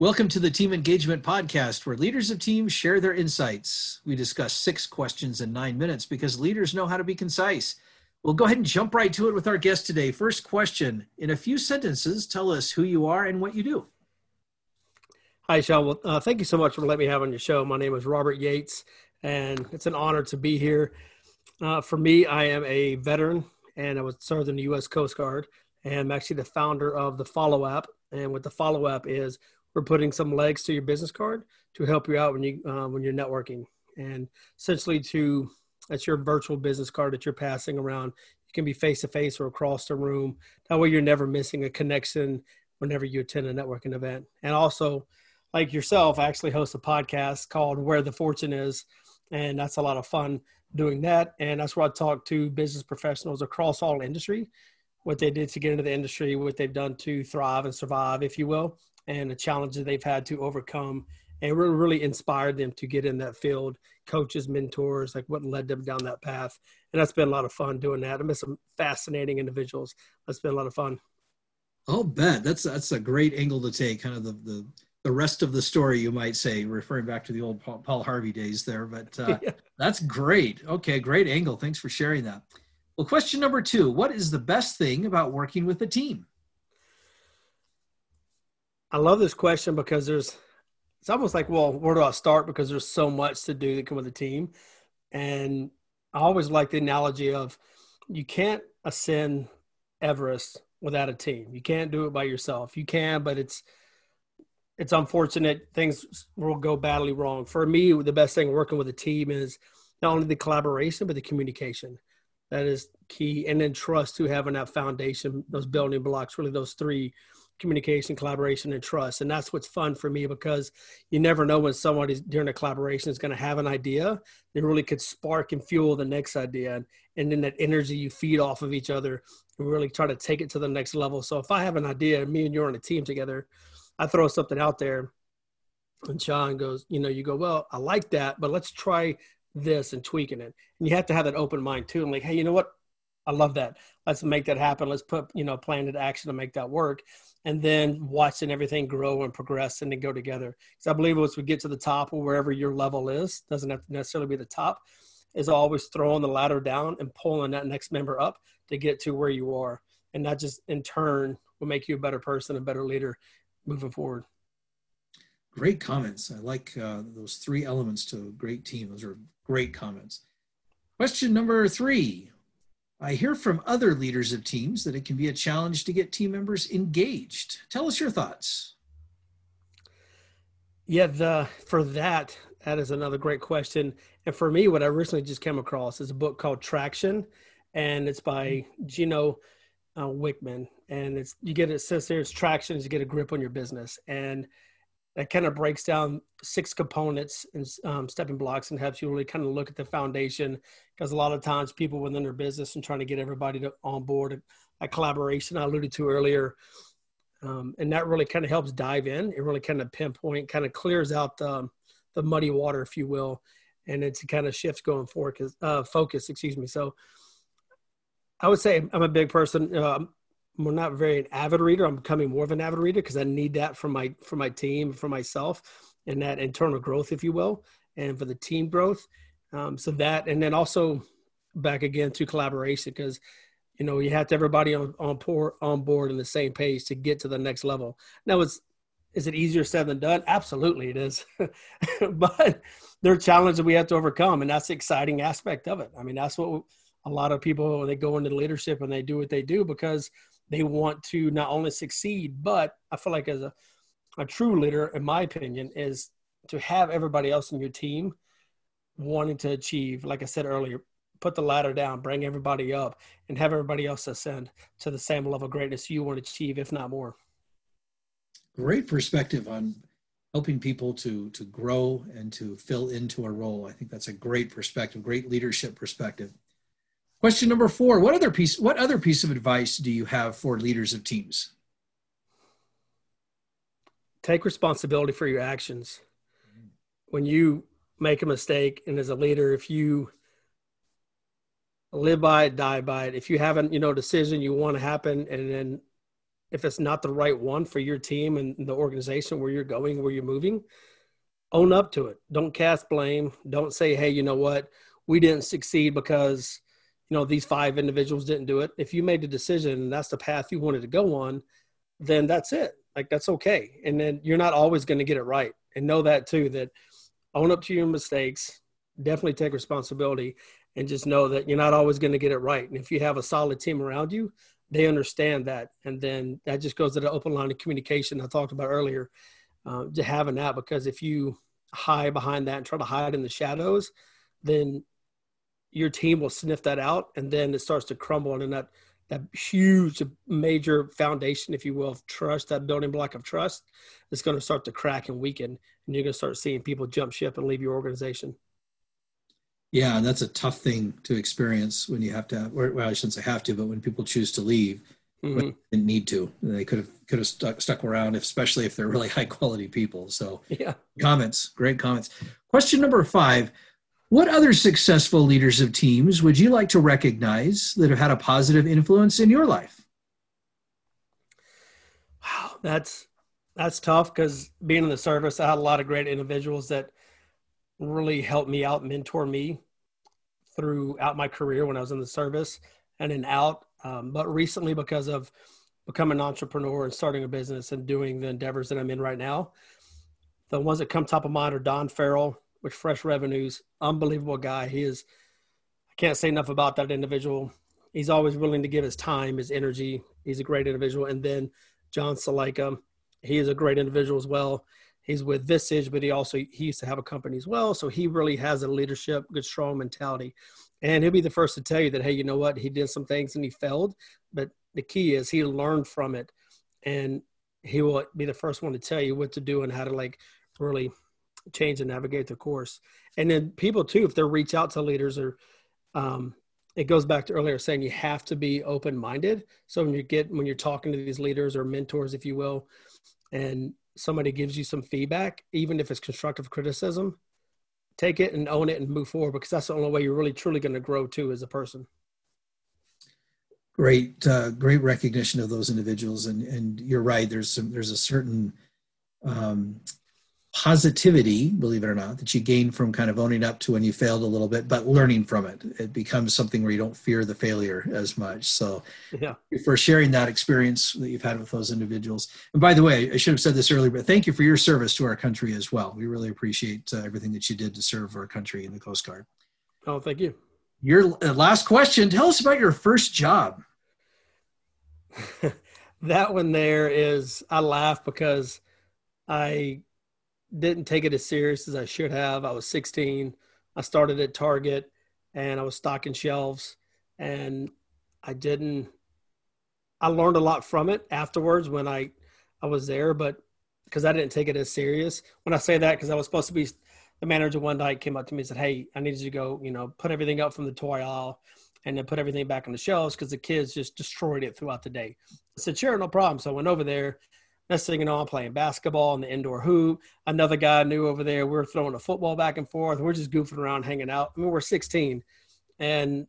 Welcome to the Team Engagement Podcast, where leaders of teams share their insights. We discuss six questions in nine minutes because leaders know how to be concise. We'll go ahead and jump right to it with our guest today. First question In a few sentences, tell us who you are and what you do. Hi, Sean. Well, uh, thank you so much for letting me have on your show. My name is Robert Yates, and it's an honor to be here. Uh, for me, I am a veteran, and I was served in the U.S. Coast Guard, and I'm actually the founder of the Follow app. And what the Follow app is, we're putting some legs to your business card to help you out when you uh, when you're networking. And essentially to that's your virtual business card that you're passing around. You can be face to face or across the room. That way you're never missing a connection whenever you attend a networking event. And also like yourself I actually host a podcast called where the fortune is and that's a lot of fun doing that. And that's where i talk to business professionals across all industry what they did to get into the industry what they've done to thrive and survive if you will and the challenges they've had to overcome. And really, really inspired them to get in that field coaches mentors like what led them down that path. And that's been a lot of fun doing that. I met some fascinating individuals. That's been a lot of fun. I'll bet. That's that's a great angle to take kind of the the, the rest of the story you might say referring back to the old paul, paul harvey days there. But uh, yeah. that's great. Okay great angle. Thanks for sharing that. Well question number two what is the best thing about working with a team I love this question because there's it's almost like, well, where do I start? Because there's so much to do that come with a team. And I always like the analogy of you can't ascend Everest without a team. You can't do it by yourself. You can, but it's it's unfortunate things will go badly wrong. For me, the best thing working with a team is not only the collaboration but the communication. That is key, and then trust to having that foundation, those building blocks. Really, those three communication, collaboration, and trust. And that's what's fun for me because you never know when somebody during a collaboration is going to have an idea that really could spark and fuel the next idea. And, and then that energy you feed off of each other and really try to take it to the next level. So if I have an idea, me and you're on a team together, I throw something out there and Sean goes, you know, you go, well, I like that, but let's try this and tweaking it. And you have to have that open mind too. I'm like, hey, you know what? I love that. Let's make that happen. Let's put, you know, plan into action to make that work and then watching everything grow and progress and then go together. Because I believe once we get to the top or wherever your level is, doesn't have to necessarily be the top, is always throwing the ladder down and pulling that next member up to get to where you are. And that just in turn will make you a better person, a better leader moving forward. Great comments. I like uh, those three elements to a great team. Those are great comments. Question number three I hear from other leaders of teams that it can be a challenge to get team members engaged. Tell us your thoughts. Yeah, the for that, that is another great question. And for me, what I recently just came across is a book called Traction, and it's by Gino uh, Wickman. And it's you get it says there it's traction is you get a grip on your business, and that kind of breaks down six components and um, stepping blocks and helps you really kind of look at the foundation because a lot of times people within their business and trying to get everybody to, on board a collaboration i alluded to earlier um, and that really kind of helps dive in. It really kind of pinpoint kind of clears out the, the muddy water if you will and it's kind of shifts going forward uh, focus excuse me. So i would say i'm a big person uh, I'm not very an avid reader. I'm becoming more of an avid reader because I need that for my for my team, for myself, and that internal growth, if you will, and for the team growth. Um, so that, and then also back again to collaboration because you know you have to everybody on on, poor, on board in the same page to get to the next level. Now, it's is it easier said than done? Absolutely, it is. but there are challenges we have to overcome, and that's the exciting aspect of it. I mean, that's what a lot of people they go into leadership and they do what they do because they want to not only succeed, but I feel like as a, a true leader, in my opinion, is to have everybody else in your team wanting to achieve, like I said earlier, put the ladder down, bring everybody up, and have everybody else ascend to the same level of greatness you want to achieve, if not more. Great perspective on helping people to to grow and to fill into a role. I think that's a great perspective, great leadership perspective. Question number four: What other piece? What other piece of advice do you have for leaders of teams? Take responsibility for your actions. When you make a mistake, and as a leader, if you live by it, die by it. If you haven't, you know, decision you want to happen, and then if it's not the right one for your team and the organization where you're going, where you're moving, own up to it. Don't cast blame. Don't say, hey, you know what? We didn't succeed because, you know, these five individuals didn't do it. If you made the decision and that's the path you wanted to go on, then that's it. Like that's okay. And then you're not always going to get it right. And know that too, that own up to your mistakes, definitely take responsibility and just know that you're not always going to get it right. And if you have a solid team around you, they understand that. And then that just goes to the open line of communication I talked about earlier, uh, to having that, because if you hide behind that and try to hide in the shadows, then your team will sniff that out and then it starts to crumble and that that huge major foundation if you will of trust that building block of trust is going to start to crack and weaken and you're going to start seeing people jump ship and leave your organization yeah, and that's a tough thing to experience when you have to. Well, I shouldn't say have to, but when people choose to leave, mm-hmm. they didn't need to. They could have could have stuck stuck around, especially if they're really high quality people. So, yeah, comments, great comments. Question number five: What other successful leaders of teams would you like to recognize that have had a positive influence in your life? Wow, that's that's tough because being in the service, I had a lot of great individuals that really helped me out, mentor me throughout my career when I was in the service and then out. Um, but recently, because of becoming an entrepreneur and starting a business and doing the endeavors that I'm in right now, the ones that come top of mind are Don Farrell with Fresh Revenues, unbelievable guy. He is, I can't say enough about that individual. He's always willing to give his time, his energy. He's a great individual. And then John Salika, he is a great individual as well he's with Visage, but he also he used to have a company as well. So he really has a leadership, good, strong mentality. And he'll be the first to tell you that, hey, you know what? He did some things and he failed, but the key is he learned from it, and he will be the first one to tell you what to do and how to like really change and navigate the course. And then people too, if they reach out to leaders or um, it goes back to earlier saying you have to be open minded. So when you get when you're talking to these leaders or mentors, if you will, and somebody gives you some feedback, even if it's constructive criticism, take it and own it and move forward because that's the only way you're really truly going to grow too as a person. Great, uh, great recognition of those individuals, and and you're right. There's some there's a certain um, positivity, believe it or not, that you gain from kind of owning up to when you failed a little bit, but learning from it. It becomes something where you don't fear the failure as much. So, yeah, for sharing that experience that you've had with those individuals. And by the way, I should have said this earlier, but thank you for your service to our country as well. We really appreciate uh, everything that you did to serve our country in the Coast Guard. Oh, thank you. Your uh, last question tell us about your first job. that one there is, I laugh because I didn't take it as serious as I should have. I was 16. I started at Target and I was stocking shelves and I didn't I learned a lot from it afterwards when I I was there, but because I didn't take it as serious. When I say that, because I was supposed to be the manager one night came up to me and said, Hey, I need you to go, you know, put everything up from the toy aisle and then put everything back on the shelves because the kids just destroyed it throughout the day. I said, Sure, no problem. So I went over there You know, I'm playing basketball in the indoor hoop. Another guy knew over there. We are throwing a football back and forth. We're just goofing around, hanging out. I mean, we're 16. And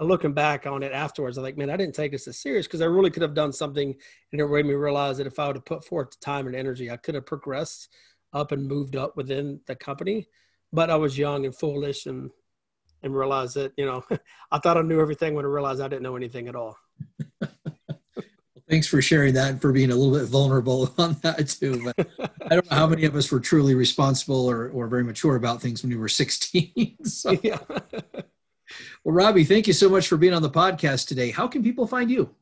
looking back on it afterwards, I'm like, man, I didn't take this as serious because I really could have done something and it made me realize that if I would have put forth the time and energy, I could have progressed up and moved up within the company. But I was young and foolish and and realized that, you know, I thought I knew everything when I realized I didn't know anything at all. Thanks for sharing that and for being a little bit vulnerable on that too. But I don't know how many of us were truly responsible or, or very mature about things when we were 16. so, yeah. well, Robby, thank you so much for being on the podcast today. How can people find you?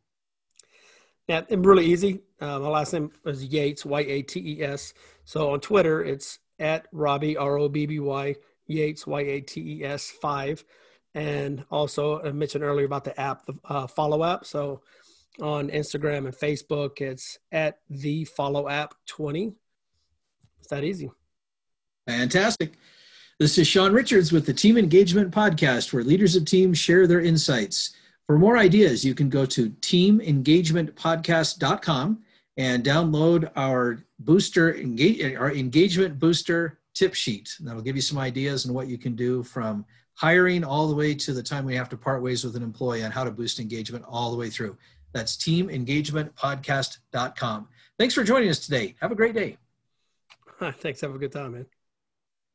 Yeah, and really easy. Uh, my last name is Yates, Y A T E S. So on Twitter, it's at Robby, R O B B Y, Yates, Y A T E S 5. And also, I mentioned earlier about the app, the uh, follow app. So on Instagram and Facebook. It's at the follow app 20. It's that easy. Fantastic. This is Sean Richards with the Team Engagement Podcast, where leaders of teams share their insights. For more ideas, you can go to teamengagementpodcast.com and download our booster engage, our engagement booster tip sheet. That'll give you some ideas on what you can do from hiring all the way to the time we have to part ways with an employee on how to boost engagement all the way through. That's teamengagementpodcast.com. Thanks for joining us today. Have a great day. Thanks. Have a good time, man.